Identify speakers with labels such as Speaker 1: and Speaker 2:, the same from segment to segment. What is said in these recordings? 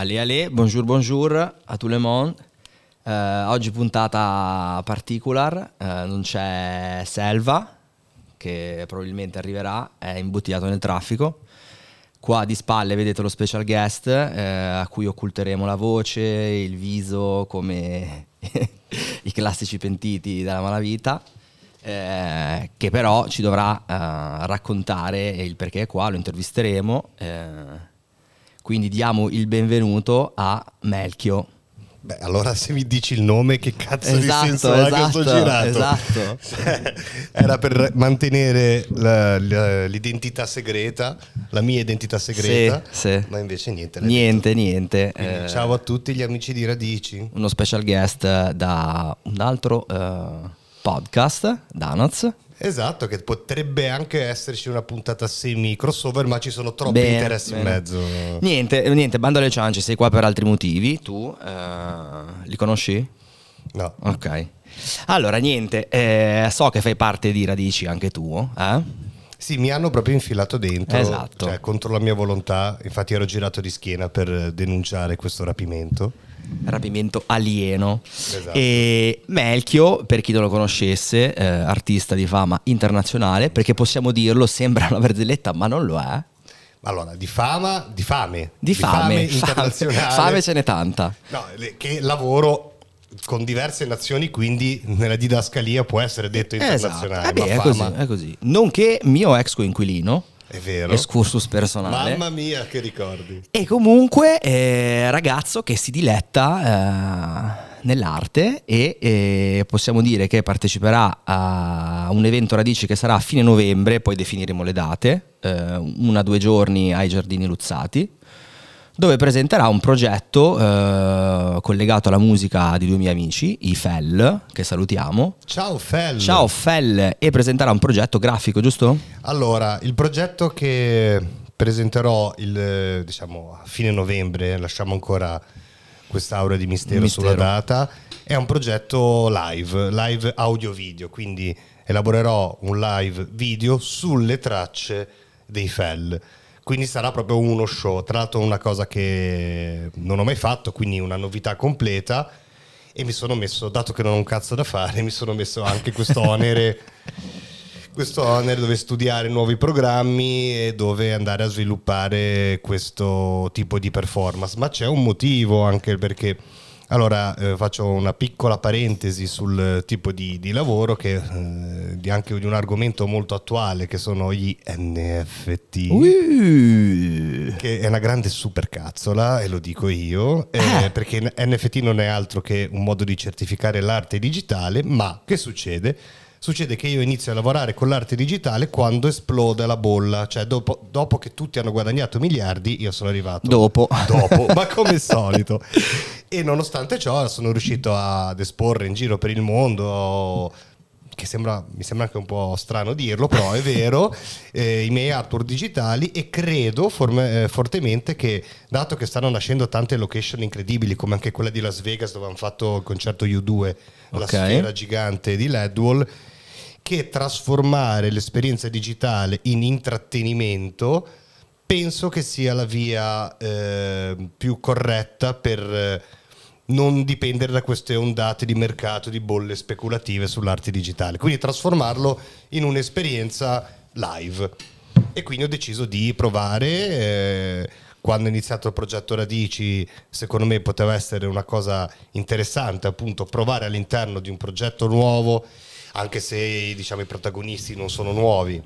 Speaker 1: Allez, allez, bonjour, bonjour a tout le monde. Eh, oggi puntata particular, eh, non c'è Selva, che probabilmente arriverà, è imbottigliato nel traffico. Qua di spalle vedete lo special guest eh, a cui occulteremo la voce, il viso come i classici pentiti della malavita. Eh, che però ci dovrà eh, raccontare il perché è qua, lo intervisteremo. eh, quindi diamo il benvenuto a Melchio.
Speaker 2: Beh, allora se mi dici il nome, che cazzo
Speaker 1: Esatto,
Speaker 2: di senso ha questo
Speaker 1: esatto,
Speaker 2: girato?
Speaker 1: esatto.
Speaker 2: Era per mantenere la- la- l'identità segreta, la mia identità segreta,
Speaker 1: Sì, sì.
Speaker 2: ma invece niente.
Speaker 1: Niente, niente.
Speaker 2: detto. Quindi,
Speaker 1: eh,
Speaker 2: ciao a tutti gli amici di Radici.
Speaker 1: uno special guest da un altro eh, podcast, Donuts.
Speaker 2: Esatto, che potrebbe anche esserci una puntata semi crossover, ma ci sono troppi
Speaker 1: Bene,
Speaker 2: interessi in
Speaker 1: bene.
Speaker 2: mezzo.
Speaker 1: Niente, niente, bando alle ciance, sei qua per altri motivi. Tu eh, li conosci?
Speaker 2: No.
Speaker 1: Ok. Allora, niente, eh, so che fai parte di Radici anche tu, eh?
Speaker 2: Sì, mi hanno proprio infilato dentro,
Speaker 1: Esatto.
Speaker 2: cioè contro la mia volontà, infatti ero girato di schiena per denunciare questo rapimento.
Speaker 1: Rapimento alieno.
Speaker 2: Esatto.
Speaker 1: E Melchio, per chi non lo conoscesse, eh, artista di fama internazionale, perché possiamo dirlo, sembra una barzelletta, ma non lo è.
Speaker 2: Allora, di fama, di fame,
Speaker 1: Di fame,
Speaker 2: internazionale.
Speaker 1: fame ce n'è tanta.
Speaker 2: No, che lavoro con diverse nazioni, quindi nella didascalia può essere detto internazionale.
Speaker 1: Esatto. Eh beh, è così, è così. Nonché mio ex coinquilino,
Speaker 2: È vero.
Speaker 1: excursus personale.
Speaker 2: Mamma mia, che ricordi.
Speaker 1: E comunque eh, ragazzo che si diletta eh, nell'arte e eh, possiamo dire che parteciperà a un evento Radici che sarà a fine novembre, poi definiremo le date, eh, una o due giorni ai Giardini Luzzati, dove presenterà un progetto eh, collegato alla musica di due miei amici, i Fell, che salutiamo.
Speaker 2: Ciao Fel.
Speaker 1: Ciao Fell e presenterà un progetto grafico, giusto?
Speaker 2: Allora, il progetto che presenterò il, diciamo, a fine novembre, lasciamo ancora quest'aura di mistero,
Speaker 1: Mistero.
Speaker 2: sulla data, è un progetto live, live audio-video, quindi elaborerò un live video sulle tracce dei Fell. Quindi sarà proprio uno show, tra l'altro una cosa che non ho mai fatto, quindi una novità completa e mi sono messo, dato che non ho un cazzo da fare, mi sono messo anche questo onere questo onere dove studiare nuovi programmi e dove andare a sviluppare questo tipo di performance. Ma c'è un motivo anche perché. Allora, eh, faccio una piccola parentesi sul tipo di, di lavoro che eh, di anche di un argomento molto attuale che sono gli NFT.
Speaker 1: Uh.
Speaker 2: Che è una grande supercazzola, e lo dico io, eh,
Speaker 1: Eh.
Speaker 2: perché NFT non è altro che un modo di certificare l'arte digitale, ma che succede? Succede che io inizio a lavorare con l'arte digitale quando esplode la bolla, cioè dopo, dopo che tutti hanno guadagnato miliardi, io sono arrivato
Speaker 1: Dopo.
Speaker 2: dopo, ma come al solito. E nonostante ciò sono riuscito ad esporre in giro per il mondo, che sembra, mi sembra anche un po' strano dirlo, però è vero, eh, i miei artwork digitali e credo forme- eh, fortemente che, dato che stanno nascendo tante location incredibili, come anche quella di Las Vegas dove hanno fatto il concerto U2, la
Speaker 1: Ok.
Speaker 2: sfera gigante di Ledwall, che trasformare l'esperienza digitale in intrattenimento penso che sia la via eh, più corretta per eh, non dipendere da queste ondate di mercato, di bolle speculative sull'arte digitale. Quindi trasformarlo in un'esperienza live. E quindi ho deciso di provare. eh, quando ho iniziato il progetto Radici, secondo me poteva essere una cosa interessante, appunto, provare all'interno di un progetto nuovo, anche se diciamo, i protagonisti non sono nuovi.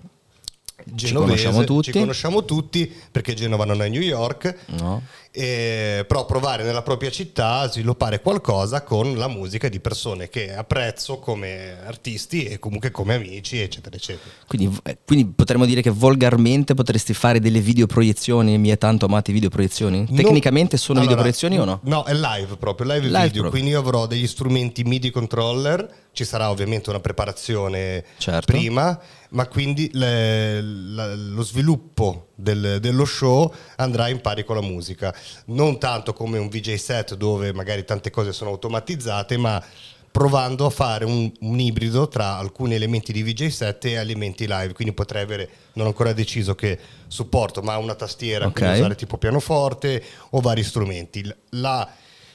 Speaker 2: Genovese,
Speaker 1: conosciamo tutti.
Speaker 2: Ci conosciamo tutti perché Genova non è New York.
Speaker 1: No.
Speaker 2: Eh, però provare nella propria città a sviluppare qualcosa con la musica di persone che apprezzo come artisti e comunque come amici, eccetera, eccetera.
Speaker 1: Quindi, eh, quindi potremmo dire che volgarmente potresti fare delle videoproiezioni, mie tanto amate videoproiezioni? Tecnicamente sono
Speaker 2: Allora,
Speaker 1: videoproiezioni o no?
Speaker 2: No, è live proprio, live,
Speaker 1: Live
Speaker 2: video.
Speaker 1: proprio.
Speaker 2: Quindi io avrò degli strumenti MIDI controller, ci sarà ovviamente una preparazione
Speaker 1: Certo.
Speaker 2: prima, ma quindi le- la- lo sviluppo del- dello show andrà in pari con la musica. Non tanto come un VJ set dove magari tante cose sono automatizzate, ma provando a fare un, un ibrido tra alcuni elementi di VJ7 e elementi live, quindi potrei avere, non ho ancora deciso che supporto, ma una tastiera
Speaker 1: Ok.
Speaker 2: per usare tipo pianoforte o vari strumenti. La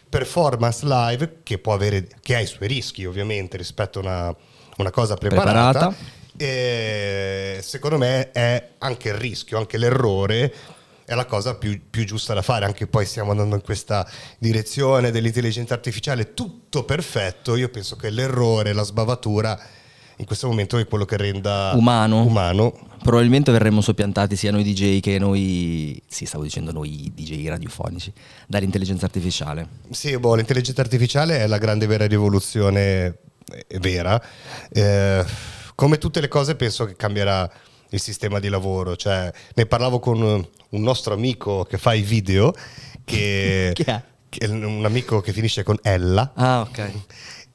Speaker 2: performance live che può avere, che ha i suoi rischi ovviamente rispetto a una, una cosa preparata,
Speaker 1: Preparata.
Speaker 2: secondo me è anche il rischio, anche l'errore è la cosa più, più giusta da fare, anche poi stiamo andando in questa direzione dell'intelligenza artificiale, tutto perfetto, io penso che l'errore, la sbavatura in questo momento è quello che renda
Speaker 1: Umano.
Speaker 2: umano.
Speaker 1: Probabilmente verremmo soppiantati sia noi DJ che noi, sì, stavo dicendo noi DJ radiofonici, dall'intelligenza artificiale.
Speaker 2: Sì, boh, l'intelligenza artificiale è la grande vera rivoluzione vera. Eh, come tutte le cose penso che cambierà il sistema di lavoro. Cioè, ne parlavo con un nostro amico che fa i video, che,
Speaker 1: Chi è
Speaker 2: un amico che finisce con Ella,
Speaker 1: Ah, ok.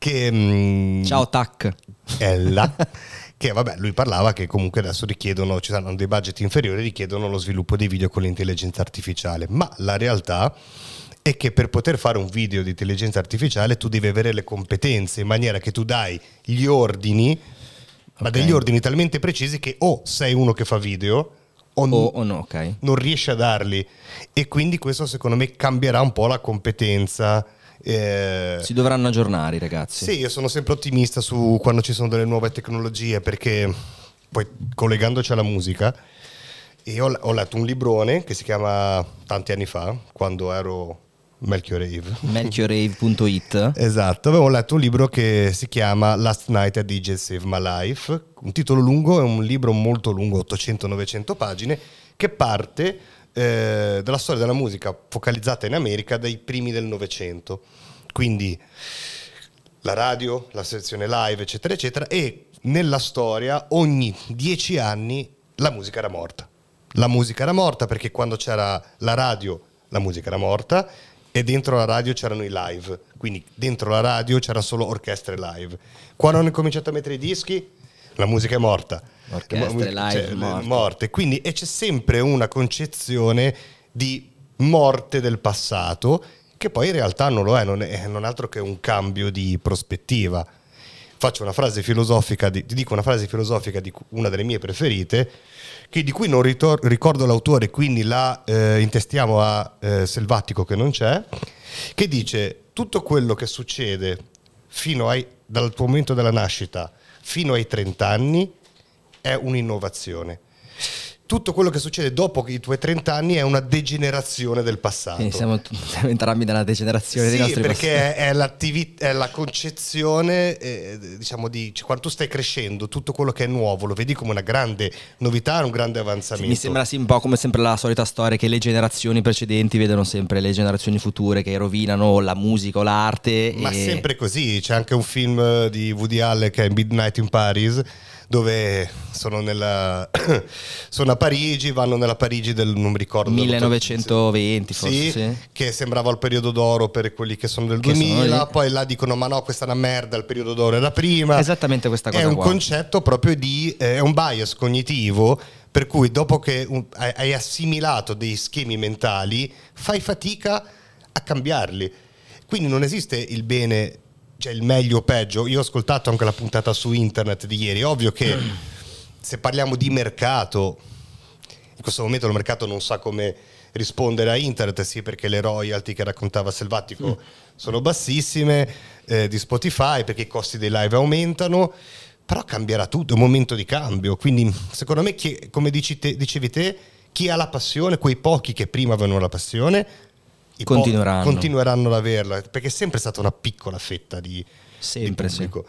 Speaker 2: Che... mm,
Speaker 1: Ciao Tac.
Speaker 2: Ella, che vabbè, lui parlava che comunque adesso richiedono, ci saranno dei budget inferiori, richiedono lo sviluppo dei video con l'intelligenza artificiale, ma la realtà è che per poter fare un video di intelligenza artificiale tu devi avere le competenze in maniera che tu dai gli ordini, ma
Speaker 1: Ok.
Speaker 2: degli ordini talmente precisi che o sei uno che fa video o,
Speaker 1: O, o no, ok.
Speaker 2: non riesci a darli e quindi questo secondo me cambierà un po' la competenza. Eh,
Speaker 1: Si dovranno aggiornare i ragazzi.
Speaker 2: sì, io sono sempre ottimista su quando ci sono delle nuove tecnologie perché poi collegandoci alla musica, io ho, ho letto un librone che si chiama tanti anni fa, quando ero Melchior Rave.
Speaker 1: Melchiorrave.it
Speaker 2: Esatto, avevo letto un libro che si chiama Last Night a DJ Save My Life, un titolo lungo, è un libro molto lungo, 800-900 pagine, che parte eh, dalla storia della musica focalizzata in America dai primi del Novecento. Quindi la radio, la sezione live, eccetera, eccetera, e nella storia ogni dieci anni la musica era morta. La musica era morta perché quando c'era la radio la musica era morta e dentro la radio c'erano i live, quindi dentro la radio c'era solo orchestre live. Quando hanno cominciato a mettere i dischi la musica è morta.
Speaker 1: Orchestre live
Speaker 2: Cioè,
Speaker 1: morte.
Speaker 2: morte. Quindi e c'è sempre una concezione di morte del passato che poi in realtà non lo è, non è non altro che un cambio di prospettiva. Faccio una frase filosofica, di- ti dico una frase filosofica di una delle mie preferite, che- di cui non ritor- ricordo l'autore, quindi la eh, intestiamo a eh, Selvatico che non c'è, che dice tutto quello che succede fino ai, dal tuo momento della nascita fino ai 30 anni è un'innovazione. Tutto quello che succede dopo i tuoi 30 anni è una degenerazione del passato.
Speaker 1: Quindi siamo, t- siamo entrambi nella degenerazione dei
Speaker 2: Sì,
Speaker 1: nostri
Speaker 2: perché è, è la concezione, eh, diciamo, di cioè, quando tu stai crescendo, tutto quello che è nuovo lo vedi come una grande novità, un grande
Speaker 1: Sì,
Speaker 2: avanzamento.
Speaker 1: mi sembra sì, un po' come sempre la solita storia che le generazioni precedenti vedono sempre le generazioni future che rovinano la musica o l'arte.
Speaker 2: Ma
Speaker 1: e-
Speaker 2: sempre così, c'è anche un film di Woody Allen che è Midnight in Paris, dove sono, nella, sono a Parigi, vanno nella Parigi del, non mi ricordo,
Speaker 1: 1920 forse,
Speaker 2: Sì,
Speaker 1: sì.
Speaker 2: che sembrava il periodo d'oro per quelli che sono del
Speaker 1: Che sono
Speaker 2: 2000,
Speaker 1: lì.
Speaker 2: poi là dicono ma no questa è una merda, il periodo d'oro era prima.
Speaker 1: Esattamente questa cosa
Speaker 2: È un
Speaker 1: qua.
Speaker 2: concetto proprio di, eh, è un bias cognitivo per cui dopo che un- hai assimilato dei schemi mentali fai fatica a cambiarli. Quindi non esiste il bene, cioè il meglio o peggio. Io ho ascoltato anche la puntata su internet di ieri, ovvio che se parliamo di mercato, in questo momento il mercato non sa come rispondere a internet, sì perché le royalty che raccontava Selvatico sono bassissime, eh, di Spotify perché i costi dei live aumentano, però cambierà tutto, è un momento di cambio, quindi secondo me chi- come dici te- dicevi te, chi ha la passione, quei pochi che prima avevano la passione, po-
Speaker 1: Continueranno.
Speaker 2: continueranno ad averla, perché è sempre stata una piccola fetta di,
Speaker 1: Sempre,
Speaker 2: di
Speaker 1: sì.
Speaker 2: pubblico.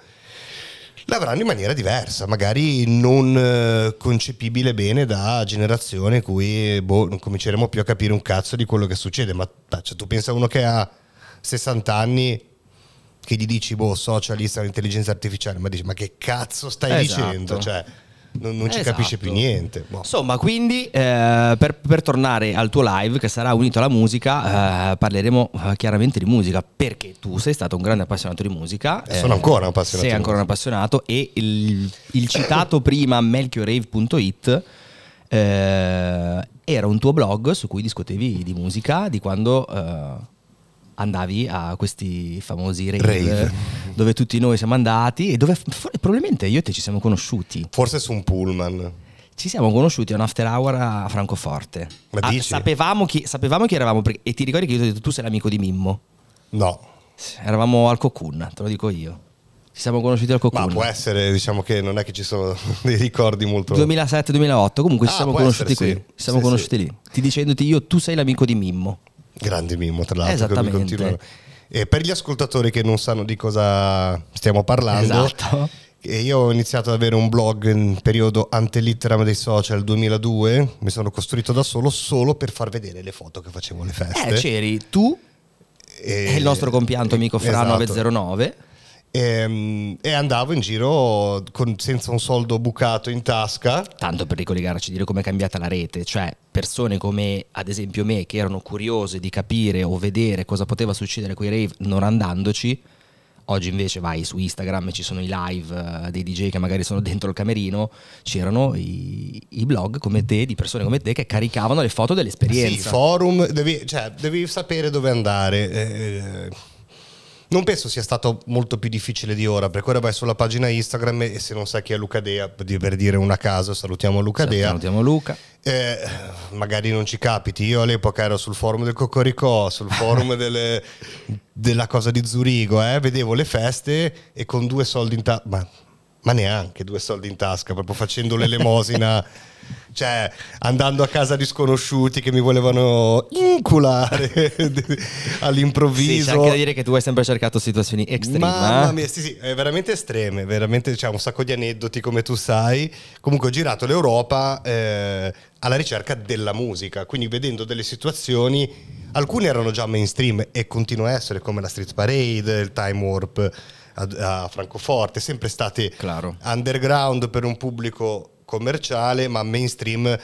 Speaker 2: L'avranno in maniera diversa, magari non eh, concepibile bene da generazione cui boh, non cominceremo più a capire un cazzo di quello che succede. Ma cioè, tu pensa a uno che ha 60 anni che gli dici boh, socialista, intelligenza artificiale, ma dici ma che cazzo stai
Speaker 1: Esatto.
Speaker 2: dicendo? Cioè, non, non ci
Speaker 1: Esatto.
Speaker 2: capisce più niente. Boh.
Speaker 1: Insomma, quindi eh, per, per tornare al tuo live che sarà unito alla musica, eh, parleremo eh, chiaramente di musica perché tu sei stato un grande appassionato di musica.
Speaker 2: E sono ancora un appassionato
Speaker 1: Sei ancora un appassionato e il, il citato prima melchiorrave.it eh, era un tuo blog su cui discutevi di musica di quando eh, andavi a questi famosi rave,
Speaker 2: Rave.
Speaker 1: dove tutti noi siamo andati e dove f- probabilmente io e te ci siamo conosciuti.
Speaker 2: Forse su un pullman.
Speaker 1: Ci siamo conosciuti a un after hour a Francoforte.
Speaker 2: Ma
Speaker 1: Ah,
Speaker 2: dici?
Speaker 1: sapevamo, chi, sapevamo chi eravamo perché- e ti ricordi che io ti ho detto tu sei l'amico di Mimmo?
Speaker 2: No.
Speaker 1: Eravamo al Cocoon, te lo dico io. Ci siamo conosciuti al
Speaker 2: Ma
Speaker 1: Cocoon.
Speaker 2: può essere, diciamo che non è che ci sono dei ricordi molto...
Speaker 1: 2007-2008, comunque ci
Speaker 2: Ah,
Speaker 1: siamo conosciuti
Speaker 2: essere,
Speaker 1: qui.
Speaker 2: sì.
Speaker 1: Ci siamo
Speaker 2: Sì,
Speaker 1: conosciuti
Speaker 2: sì.
Speaker 1: lì. Ti dicendoti io, tu sei l'amico di Mimmo.
Speaker 2: Grande mimo, tra l'altro.
Speaker 1: Esattamente.
Speaker 2: E per gli ascoltatori che non sanno di cosa stiamo parlando,
Speaker 1: Esatto.
Speaker 2: e io ho iniziato ad avere un blog in periodo antelitteram dei social 2002, mi sono costruito da solo solo per far vedere le foto che facevo alle feste.
Speaker 1: Eh, c'eri tu
Speaker 2: e,
Speaker 1: e il nostro compianto amico Fra
Speaker 2: Esatto.
Speaker 1: 909.
Speaker 2: E, e andavo in giro con- senza un soldo bucato in tasca.
Speaker 1: Tanto per ricollegarci, dire come è cambiata la rete, cioè persone come ad esempio me che erano curiose di capire o vedere cosa poteva succedere con i rave non andandoci, oggi invece vai su Instagram e ci sono i live eh, dei DJ che magari sono dentro il camerino, c'erano i, i blog come te, di persone come te che caricavano le foto
Speaker 2: Sì,
Speaker 1: dell'esperienza.
Speaker 2: forum, devi, cioè, devi sapere dove andare. eh, non penso sia stato molto più difficile di ora, perché ora vai sulla pagina Instagram e se non sai chi è Luca Dea, per dire una caso, salutiamo Luca Dea.
Speaker 1: Salutiamo Luca.
Speaker 2: Eh, magari non ci capiti. Io all'epoca ero sul forum del Cocoricò, sul forum delle- della cosa di Zurigo, eh, vedevo le feste e con due soldi in tasca, ma, ma neanche due soldi in tasca, proprio facendo l'elemosina, cioè andando a casa di sconosciuti che mi volevano inculare
Speaker 1: Sì,
Speaker 2: all'improvviso.
Speaker 1: c'è anche da dire che tu hai sempre cercato situazioni estreme.
Speaker 2: Mamma
Speaker 1: eh?
Speaker 2: mia, sì, sì, è veramente estreme, veramente c'è un sacco di aneddoti come tu sai. Comunque ho girato l'Europa eh, alla ricerca della musica, quindi vedendo delle situazioni, alcune erano già mainstream e continuano a essere come la Street Parade, il Time Warp a, a Francoforte, sempre state
Speaker 1: Claro.
Speaker 2: underground per un pubblico commerciale, ma mainstream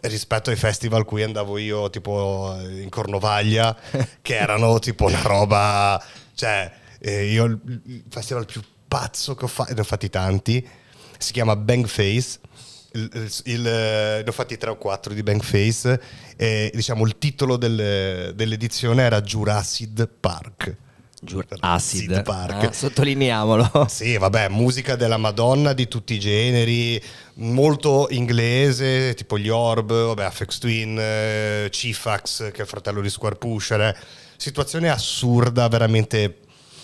Speaker 2: rispetto ai festival cui andavo io tipo in Cornovaglia che erano tipo una roba cioè eh, io il festival più pazzo che ho fatto ne ho fatti tanti. Si chiama Bang Face. Il, il- il, eh, ne ho fatti tre o quattro di Bang Face. E diciamo il titolo del- dell'edizione era Jurassic Park Acid
Speaker 1: acid,
Speaker 2: Park.
Speaker 1: Ah, sottolineiamolo.
Speaker 2: sì, vabbè, musica della Madonna di tutti i generi, molto inglese, tipo gli Orb, vabbè, Afex Twin, eh, Cifax, che è il fratello di Square Pusher. eh. Situazione assurda, veramente,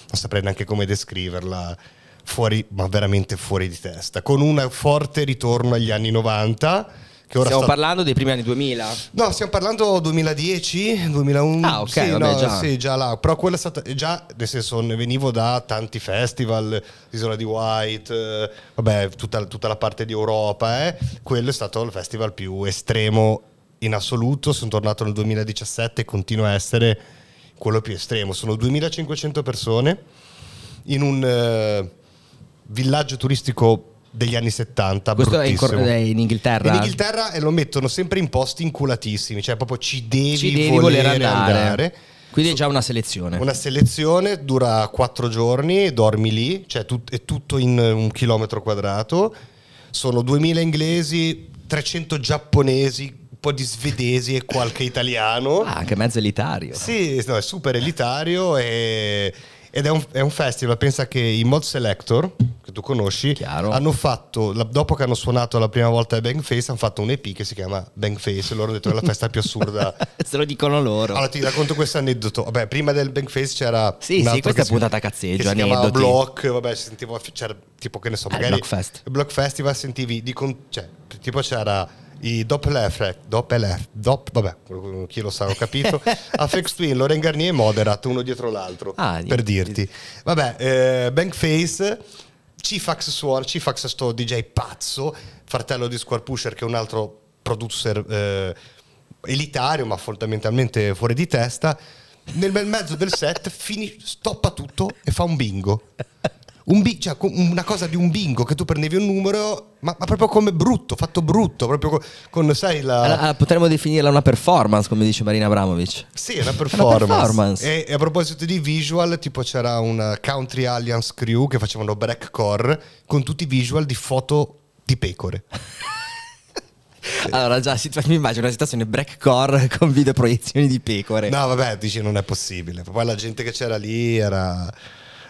Speaker 2: non saprei neanche come descriverla, fuori, ma veramente fuori di testa, con un forte ritorno agli anni 90. Che ora
Speaker 1: Stiamo
Speaker 2: sta-
Speaker 1: parlando dei primi anni 2000.
Speaker 2: No, stiamo parlando 2010, 2011.
Speaker 1: Ah, ok,
Speaker 2: sì,
Speaker 1: vabbè,
Speaker 2: no,
Speaker 1: già.
Speaker 2: sì, già là. Però quello è stato già, nel senso, ne venivo da tanti festival, l'isola di White, eh, vabbè, tutta, tutta la parte di Europa. Eh. Quello è stato il festival più estremo in assoluto. Sono tornato nel 2017 e continua a essere quello più estremo. Sono 2500 persone in un eh, villaggio turistico degli anni 70.
Speaker 1: Questo è in, Cor- è in Inghilterra.
Speaker 2: In Inghilterra e lo mettono sempre in posti inculatissimi, cioè proprio ci devi,
Speaker 1: Ci devi
Speaker 2: volere
Speaker 1: voler andare.
Speaker 2: andare.
Speaker 1: Quindi è già una selezione.
Speaker 2: Una selezione dura quattro giorni, dormi lì, cioè tut- è tutto in un chilometro quadrato. Sono 2000 inglesi, 300 giapponesi, un po' di svedesi e qualche italiano.
Speaker 1: Ah, anche mezzo elitario.
Speaker 2: Sì, no, è super elitario e- ed è un, è un festival. Pensa che i Mod Selector, che tu conosci,
Speaker 1: Chiaro.
Speaker 2: hanno fatto, dopo che hanno suonato la prima volta a Bang Face, hanno fatto un EP che si chiama Bang Face e loro hanno detto che è la festa più assurda.
Speaker 1: Se lo dicono loro.
Speaker 2: Allora ti racconto questo aneddoto. Vabbè, prima del Bang Face c'era.
Speaker 1: Sì, sì, questa è puntata cazzeggio,
Speaker 2: Che
Speaker 1: aneddoti.
Speaker 2: Block, vabbè, sentivo, c'era tipo che ne so,
Speaker 1: Ah,
Speaker 2: magari. Il Block Festival sentivi di cioè, tipo c'era i Doppler, Doppler, Dop, vabbè, chi lo sa, ho capito. Afex Twin, Loren Garnier e Moderat, uno dietro l'altro,
Speaker 1: Ah,
Speaker 2: per dirti. Vabbè, eh, Bankface, Cifax suona, Cifax sto DJ pazzo, fratello di Square Pusher che è un altro producer eh, elitario ma fondamentalmente fuori di testa. Nel bel mezzo del set fini- stoppa tutto e fa un bingo. Un bi- cioè, una cosa di un bingo che tu prendevi un numero, ma, ma proprio come brutto, fatto brutto, proprio co- con, sai, la...
Speaker 1: Allora, ah, potremmo definirla una performance, come dice Marina Abramovic.
Speaker 2: Sì, è una performance.
Speaker 1: performance.
Speaker 2: E, e a proposito di visual, tipo c'era una Country Alliance Crew che facevano breakcore con tutti i visual di foto di pecore.
Speaker 1: Allora, già mi immagino una situazione breakcore con videoproiezioni di pecore.
Speaker 2: No, vabbè, dici non è possibile. Poi la gente che c'era lì era,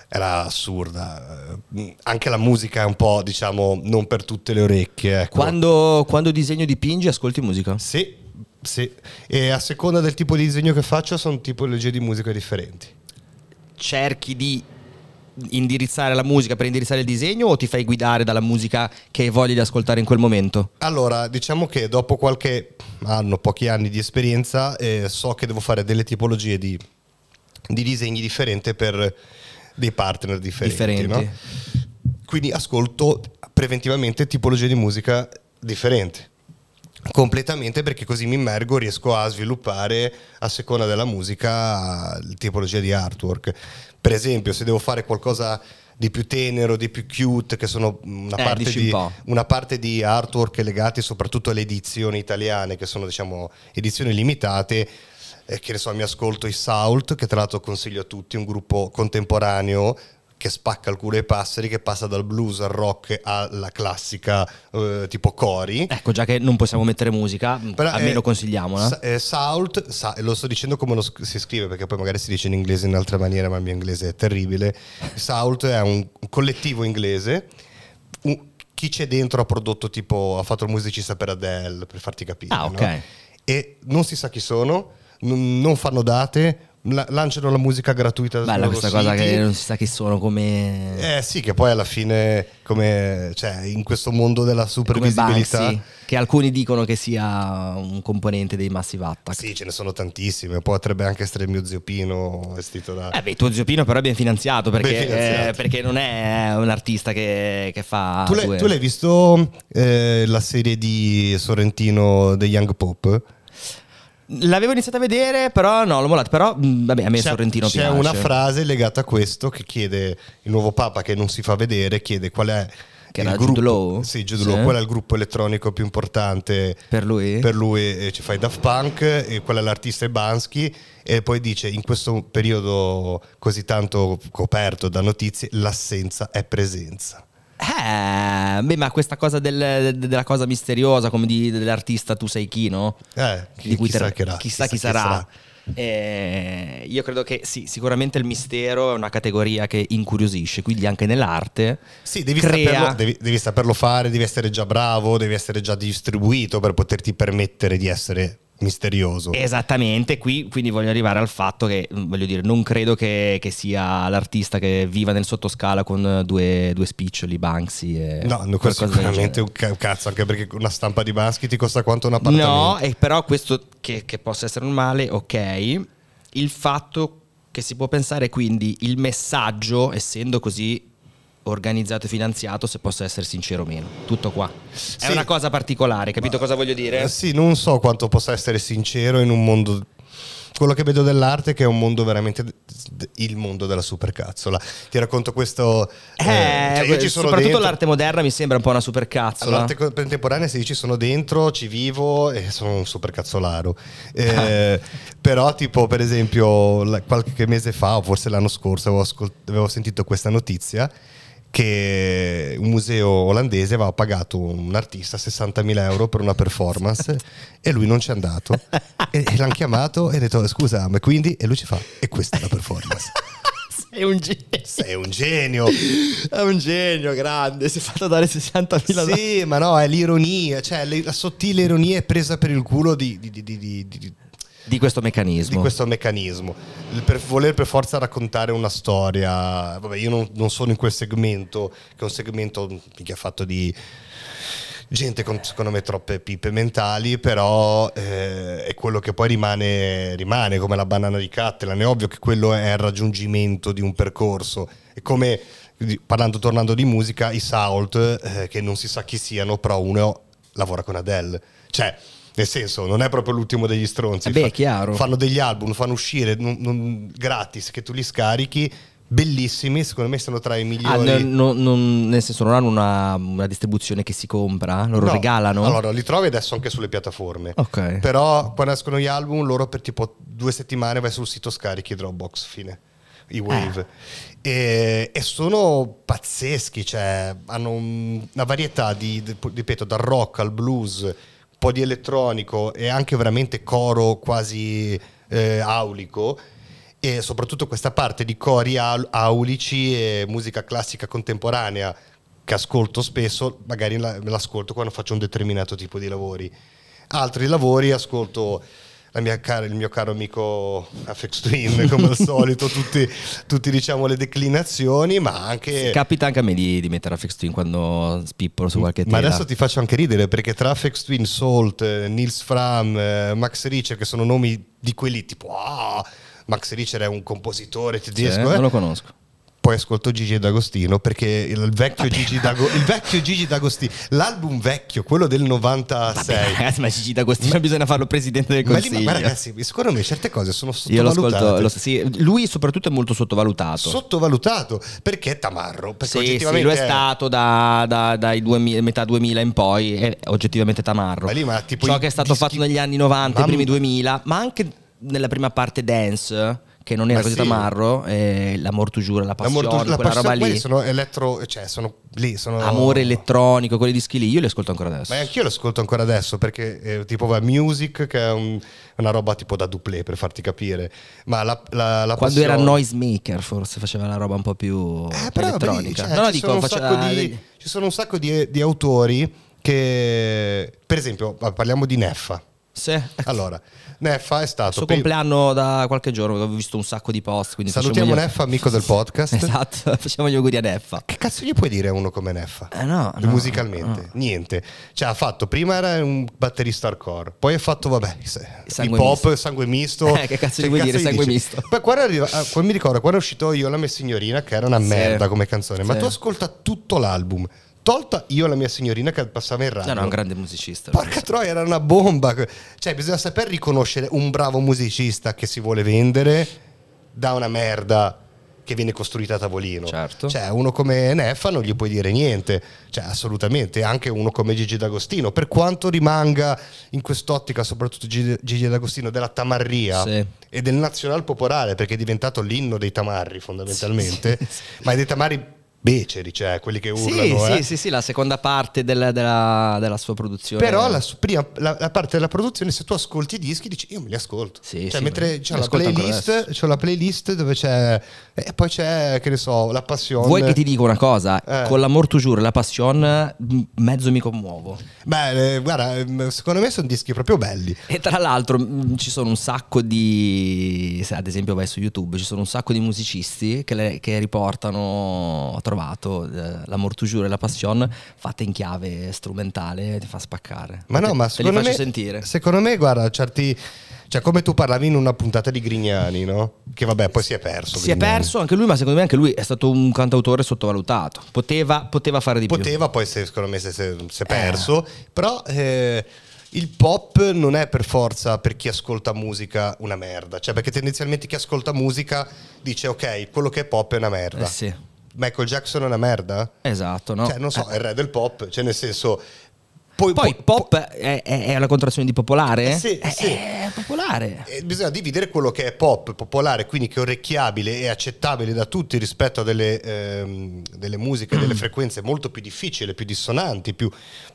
Speaker 2: era assurda. Eh, Anche la musica è un po', diciamo, non per tutte le orecchie. Ecco.
Speaker 1: Quando, quando disegno dipingi, ascolti musica?
Speaker 2: Sì, sì. E a seconda del tipo di disegno che faccio sono tipologie di musica differenti.
Speaker 1: Cerchi di indirizzare la musica per indirizzare il disegno o ti fai guidare dalla musica che hai voglia di ascoltare in quel momento?
Speaker 2: Allora, diciamo che dopo qualche anno, pochi anni di esperienza, eh, so che devo fare delle tipologie di, di disegni differenti per dei partner differenti.
Speaker 1: Differenti.
Speaker 2: no? Quindi ascolto preventivamente tipologie di musica differenti. Completamente perché così mi immergo, riesco a sviluppare a seconda della musica tipologia di artwork. Per esempio, se devo fare qualcosa di più tenero, di più cute, che sono una,
Speaker 1: Eh,
Speaker 2: parte,
Speaker 1: un
Speaker 2: di,
Speaker 1: po'.
Speaker 2: una parte di artwork legati soprattutto alle edizioni italiane, che sono diciamo edizioni limitate. Eh, che ne so, mi ascolto i Salt, che tra l'altro consiglio a tutti, un gruppo contemporaneo che spacca il culo ai passeri, che passa dal blues al rock alla classica eh, tipo cori.
Speaker 1: Ecco, già che non possiamo mettere musica,
Speaker 2: Però,
Speaker 1: almeno
Speaker 2: eh,
Speaker 1: consigliamola.
Speaker 2: Sa- eh, Salt, sa- lo sto dicendo come lo sc- si scrive perché poi magari si dice in inglese in altra maniera, ma il mio inglese è terribile. Salt è un un collettivo inglese. Un- chi c'è dentro ha prodotto tipo, ha fatto il musicista per Adele, per farti capire.
Speaker 1: Ah,
Speaker 2: no?
Speaker 1: ok.
Speaker 2: E non si sa chi sono, non, fanno date, la- lanciano la musica gratuita sui
Speaker 1: Bella questa cosa
Speaker 2: siti.
Speaker 1: che non si sa chi sono come...
Speaker 2: Eh sì, che poi alla fine, come cioè, in questo mondo della supervisibilità,
Speaker 1: Banksy, che alcuni dicono che sia un componente dei Massive Attack.
Speaker 2: Sì, ce ne sono tantissime. Potrebbe anche essere il mio zio Pino vestito da.
Speaker 1: Eh beh, tuo zio Pino però è ben finanziato perché,
Speaker 2: Ben finanziato.
Speaker 1: eh, perché non è un artista che, che fa...
Speaker 2: tu, l'hai, tu l'hai visto eh, la serie di Sorrentino The Young Pop?
Speaker 1: L'avevo iniziato a vedere, però no, l'ho mollato. Però, mh, vabbè, a me
Speaker 2: C'è-
Speaker 1: Sorrentino
Speaker 2: c'è
Speaker 1: piace.
Speaker 2: una frase legata a questo che chiede il nuovo Papa che non si fa vedere, chiede qual è
Speaker 1: Che
Speaker 2: il
Speaker 1: era
Speaker 2: gruppo,
Speaker 1: Jude Law?
Speaker 2: Sì, Jude
Speaker 1: Sì.
Speaker 2: Law, qual è il gruppo elettronico più importante
Speaker 1: Per lui?
Speaker 2: per lui e ci fai Daft Punk e qual è l'artista Bansky e poi dice in questo periodo così tanto coperto da notizie l'assenza è presenza.
Speaker 1: Eh, beh, ma questa cosa del- de- della cosa misteriosa, come di, dell'artista tu sei chi, no?
Speaker 2: Eh, chi-
Speaker 1: Di cui
Speaker 2: chissà
Speaker 1: te-
Speaker 2: che ra-
Speaker 1: chissà chi
Speaker 2: chissà chi
Speaker 1: sarà.
Speaker 2: sarà.
Speaker 1: Eh, io credo che sì, sicuramente il mistero è una categoria che incuriosisce, quindi anche nell'arte
Speaker 2: Sì, devi,
Speaker 1: crea...
Speaker 2: saperlo, devi, devi saperlo fare, devi essere già bravo, devi essere già distribuito per poterti permettere di essere misterioso.
Speaker 1: Esattamente, qui quindi voglio arrivare al fatto che, mh, voglio dire, non credo che, che sia l'artista che viva nel sottoscala con due, due spiccioli, Banksy e
Speaker 2: No, no, questo sicuramente un ca- un cazzo, anche perché una stampa di Bansky ti costa quanto un appartamento.
Speaker 1: No, e però questo che, che possa essere un male, ok. Il fatto che si può pensare quindi il messaggio, essendo così organizzato e finanziato, se possa essere sincero o meno. Tutto qua. È
Speaker 2: Sì.
Speaker 1: una cosa particolare, capito cosa voglio dire?
Speaker 2: Eh, sì, non so quanto possa essere sincero in un mondo. Quello che vedo dell'arte è che è un mondo veramente il mondo della supercazzola. Ti racconto questo.
Speaker 1: Eh,
Speaker 2: cioè io ci sono
Speaker 1: soprattutto
Speaker 2: dentro.
Speaker 1: l'arte moderna mi sembra un po' una supercazzola.
Speaker 2: All'arte contemporanea se ci sono dentro, ci vivo e sono un super cazzolaro. Eh, però, tipo, per esempio, qualche mese fa, o forse l'anno scorso, avevo, ascol- avevo sentito questa notizia che un museo olandese aveva pagato un artista 60.000 euro per una performance e lui non c'è andato. E, e l'hanno chiamato e ha detto scusa, ma quindi? E lui ci fa, e questa è la performance.
Speaker 1: Sei un genio.
Speaker 2: Sei un genio.
Speaker 1: È un genio grande, si è fatto dare 60.000
Speaker 2: Sì, ma no, è l'ironia, cioè la sottile ironia è presa per il culo di, di- di- di- di- di-
Speaker 1: di questo
Speaker 2: di
Speaker 1: meccanismo.
Speaker 2: questo meccanismo. Per voler per forza raccontare una storia, vabbè, io non, non sono in quel segmento, che è un segmento che ha fatto di gente con secondo me troppe pipe mentali, però eh, è quello che poi rimane, rimane come la banana di Cattelan. È ovvio che quello è il raggiungimento di un percorso. È come, di- parlando, tornando di musica, i Salt, eh, che non si sa chi siano, però uno lavora con Adele. Cioè, nel senso, non è proprio l'ultimo degli stronzi.
Speaker 1: Eh beh,
Speaker 2: Fa-
Speaker 1: chiaro.
Speaker 2: Fanno degli album, fanno uscire non- non- gratis, che tu li scarichi, bellissimi, secondo me sono tra i
Speaker 1: Ah,
Speaker 2: migliori.
Speaker 1: n- non- non- nel senso non hanno una, una distribuzione che si compra, loro
Speaker 2: No,
Speaker 1: regalano.
Speaker 2: Allora, li trovi adesso anche sulle piattaforme.
Speaker 1: Ok.
Speaker 2: Però quando escono gli album, loro per tipo due settimane vai sul sito scarichi Dropbox, fine. I Wave. E, e sono pazzeschi, cioè hanno un- una varietà di, di- ripeto, dal rock al blues, po' di elettronico e anche veramente coro quasi eh, aulico e soprattutto questa parte di cori au- aulici e musica classica contemporanea che ascolto spesso, magari l'ascolto quando faccio un determinato tipo di lavori. Altri lavori ascolto cara- il mio caro amico Afex Twin, come al solito, tutti, tutti, diciamo le declinazioni, ma anche...
Speaker 1: Capita anche a me di, di mettere Afex Twin quando spippolo su qualche
Speaker 2: Ma
Speaker 1: tela.
Speaker 2: adesso ti faccio anche ridere perché tra Afex Twin, Salt, eh, Nils Fram, eh, Max Richter, che sono nomi di quelli tipo... Ah, Max Richter è un compositore
Speaker 1: Sì,
Speaker 2: tedesco. eh,
Speaker 1: non lo conosco.
Speaker 2: Poi ascolto Gigi D'Agostino perché il vecchio, Gigi, D'Ago- il vecchio Gigi D'Agostino, l'album vecchio, quello del 96.
Speaker 1: Ragazzi, ma Gigi D'Agostino bisogna farlo presidente del
Speaker 2: Ma, lì,
Speaker 1: consiglio.
Speaker 2: ma ragazzi, secondo me certe cose sono sottovalutate.
Speaker 1: lo- sì, lui soprattutto è molto sottovalutato.
Speaker 2: Sottovalutato perché è tamarro. Perché
Speaker 1: Sì, sì, lui è stato da, da- dai 2000 metà 2000 in poi, è oggettivamente tamarro.
Speaker 2: Ma lì, ma tipo
Speaker 1: Ciò che è stato
Speaker 2: dischi-
Speaker 1: fatto negli anni 90, i primi 2000, ma anche nella prima parte dance, che non era
Speaker 2: Ma
Speaker 1: così
Speaker 2: sì.
Speaker 1: tamarro, eh, l'amor tu giura, la passione,
Speaker 2: la
Speaker 1: quella roba
Speaker 2: quelli
Speaker 1: lì,
Speaker 2: sono elettro, cioè sono lì, sono
Speaker 1: amore elettronico, quei dischi lì, io li ascolto ancora adesso.
Speaker 2: Ma anch'io lo ascolto ancora adesso perché eh, tipo va Music che è un- una roba tipo da duplé per farti capire. Ma la, la, la
Speaker 1: Quando era
Speaker 2: passione-
Speaker 1: noisemaker forse faceva la roba un po' più
Speaker 2: Eh, però vedi,
Speaker 1: elettronica.
Speaker 2: cioè,
Speaker 1: no, no,
Speaker 2: ci,
Speaker 1: dico, faceva
Speaker 2: di, ci sono un sacco di, di autori che, per esempio, parliamo di Neffa.
Speaker 1: Sì.
Speaker 2: Allora, Neffa è stato...
Speaker 1: suo
Speaker 2: pri-
Speaker 1: compleanno da qualche giorno, ho visto un sacco di post.
Speaker 2: Salutiamo Neffa, amico del podcast.
Speaker 1: Esatto, facciamo gli auguri a Neffa.
Speaker 2: Che cazzo gli puoi dire a uno come Neffa?
Speaker 1: Eh no, no,
Speaker 2: musicalmente,
Speaker 1: no.
Speaker 2: niente. Cioè, ha fatto prima era un batterista hardcore, poi ha fatto, vabbè, hip hop, sangue misto.
Speaker 1: Eh, che cazzo
Speaker 2: Cioè,
Speaker 1: gli vuoi dire, sangue
Speaker 2: dici?
Speaker 1: misto?
Speaker 2: Poi quando arriva, ah, mi ricordo quando è uscito Io la mia signorina, che era una
Speaker 1: Sì.
Speaker 2: merda come canzone, ma
Speaker 1: Sì.
Speaker 2: tu ascolta tutto l'album. Tolta Io la mia signorina che passava in radio.
Speaker 1: È un grande musicista.
Speaker 2: Porca troia, era una bomba. Cioè, bisogna saper riconoscere un bravo musicista che si vuole vendere da una merda che viene costruita a tavolino.
Speaker 1: Certo.
Speaker 2: Cioè, uno come Neffa non gli puoi dire niente. Cioè, assolutamente. Anche uno come Gigi D'Agostino. Per quanto rimanga in quest'ottica, soprattutto Gigi, Gigi D'Agostino, della tamarria
Speaker 1: Sì.
Speaker 2: e del nazional popolare, perché è diventato l'inno dei tamarri, fondamentalmente.
Speaker 1: Sì, sì.
Speaker 2: Ma dei tamari beceri, cioè quelli che
Speaker 1: Sì,
Speaker 2: urlano.
Speaker 1: sì,
Speaker 2: eh.
Speaker 1: sì, sì, la seconda parte del- della, della sua produzione.
Speaker 2: Però la, prima, la, la parte della produzione, se tu ascolti i dischi, dici io me li ascolto.
Speaker 1: Sì,
Speaker 2: cioè,
Speaker 1: sì,
Speaker 2: mentre
Speaker 1: me-
Speaker 2: c'è la, playlist, c'è la playlist dove c'è. E poi c'è, che ne so, la passione.
Speaker 1: Vuoi che ti dica una cosa?
Speaker 2: Eh.
Speaker 1: Con l'amor tu giuro e la passion, m- mezzo mi commuovo.
Speaker 2: Beh, eh, guarda, ehm, secondo me sono dischi proprio belli.
Speaker 1: E tra l'altro mh, ci sono un sacco di, se ad esempio vai su YouTube, ci sono un sacco di musicisti che, le- che riportano, ho trovato, eh, l'amor tu giuro e la passion fatte in chiave strumentale, ti fa spaccare.
Speaker 2: Ma no,
Speaker 1: Te-
Speaker 2: ma
Speaker 1: te li
Speaker 2: secondo
Speaker 1: faccio
Speaker 2: me.
Speaker 1: sentire.
Speaker 2: Secondo me, guarda, certi. Cioè, come tu parlavi in una puntata di Grignani, no? Che vabbè, poi si è perso.
Speaker 1: Si è
Speaker 2: Grignani.
Speaker 1: perso anche lui, ma secondo me anche lui è stato un cantautore sottovalutato. Poteva, poteva fare di più.
Speaker 2: Poteva, poi se- secondo me si è, si
Speaker 1: Eh.
Speaker 2: è perso. Però eh, il pop non è per forza per chi ascolta musica una merda. Cioè, perché tendenzialmente chi ascolta musica dice ok, quello che è pop è una merda.
Speaker 1: Eh sì.
Speaker 2: Michael Jackson è una merda?
Speaker 1: Esatto, no?
Speaker 2: Cioè, non so, è il re del pop. Cioè, nel senso. Poi,
Speaker 1: Poi
Speaker 2: poi-
Speaker 1: pop è, è, la contrazione di popolare?
Speaker 2: Eh sì,
Speaker 1: è,
Speaker 2: sì.
Speaker 1: è popolare.
Speaker 2: Eh, bisogna dividere quello che è pop, popolare, quindi che è orecchiabile e accettabile da tutti rispetto a delle, ehm, delle musiche, delle frequenze molto più difficili, più dissonanti, più,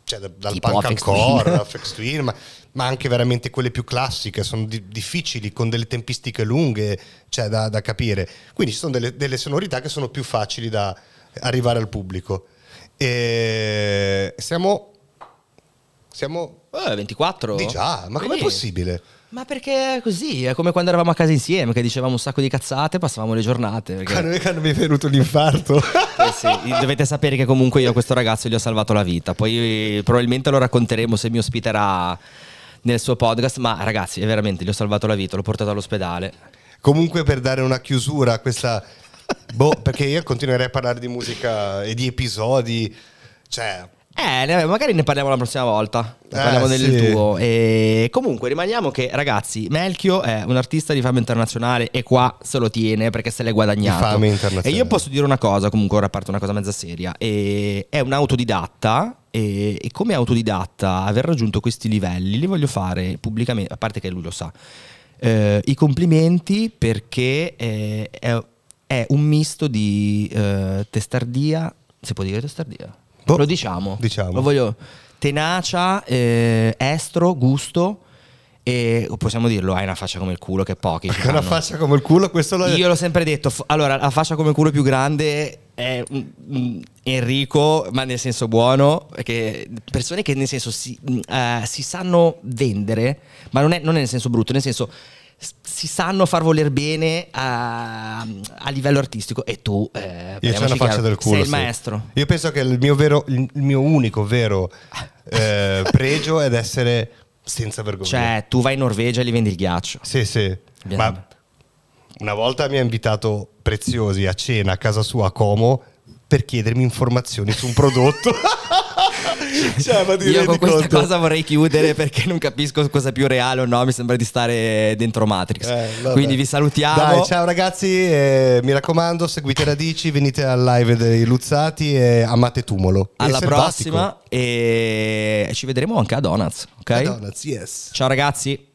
Speaker 2: cioè, da- dal
Speaker 1: Tipo
Speaker 2: punk.
Speaker 1: Aphex Twin,
Speaker 2: ma, ma anche veramente quelle più classiche, sono di- difficili, con delle tempistiche lunghe, cioè, da, da capire. Quindi ci sono delle, delle sonorità che sono più facili da arrivare al pubblico. E siamo... Siamo...
Speaker 1: Eh, 24?
Speaker 2: Di già, ma com'è possibile?
Speaker 1: Ma perché è così? È come quando eravamo a casa insieme, che dicevamo un sacco di cazzate, passavamo le giornate. Perché...
Speaker 2: Quando, quando mi è venuto l'infarto.
Speaker 1: Eh sì, dovete sapere che comunque io a questo ragazzo gli ho salvato la vita. Poi probabilmente lo racconteremo se mi ospiterà nel suo podcast. Ma ragazzi, è veramente gli ho salvato la vita, l'ho portato all'ospedale.
Speaker 2: Comunque per dare una chiusura a questa... Boh, perché io continuerei a parlare di musica e di episodi. Cioè,
Speaker 1: Eh, magari ne parliamo la prossima volta.
Speaker 2: Eh,
Speaker 1: parliamo del
Speaker 2: sì.
Speaker 1: tuo. E comunque rimaniamo che, ragazzi, Melchio è un artista di fama internazionale e qua se lo tiene perché se l'è guadagnato.
Speaker 2: Di fama internazionale.
Speaker 1: E io posso dire una cosa, comunque ora parte una cosa mezza seria. E è un autodidatta. E, e come autodidatta aver raggiunto questi livelli li voglio fare pubblicamente, a parte che lui lo sa. eh, I complimenti perché eh, è, è un misto di eh, testardia. Si può dire testardia?
Speaker 2: Boh,
Speaker 1: lo diciamo.
Speaker 2: diciamo.
Speaker 1: Lo voglio. tenacia, eh, estro, gusto e possiamo dirlo, hai una faccia come il culo che pochi ci
Speaker 2: Una faccia come il culo, questo lo
Speaker 1: Io l'ho sempre detto, f- allora la faccia come il culo più grande è mm, mm, Enrico, ma nel senso buono, perché persone che nel senso si, mm, eh, si sanno vendere, ma non è, non è nel senso brutto, nel senso si sanno far voler bene a, a livello artistico e tu eh,
Speaker 2: Io
Speaker 1: parliamoci
Speaker 2: una faccia del culo.
Speaker 1: sei il
Speaker 2: sì.
Speaker 1: maestro.
Speaker 2: Io penso che il mio, vero, il mio unico vero eh, pregio è essere senza vergogna.
Speaker 1: Cioè, tu vai in Norvegia e gli vendi il ghiaccio.
Speaker 2: Sì, sì. Ma una volta mi ha invitato Preziosi a cena a casa sua a Como per chiedermi informazioni su un prodotto. cioè, ma
Speaker 1: Io con questa
Speaker 2: conto?
Speaker 1: cosa vorrei chiudere perché non capisco cosa è più reale o no, mi sembra di stare dentro Matrix.
Speaker 2: Eh.
Speaker 1: Quindi vi salutiamo.
Speaker 2: Dai, ciao ragazzi, eh, mi raccomando, seguite Radici, venite al live dei Luzzati e amate Tumolo.
Speaker 1: Alla prossima e ci vedremo anche a Donuts, ok?
Speaker 2: A Donuts, yes.
Speaker 1: Ciao ragazzi.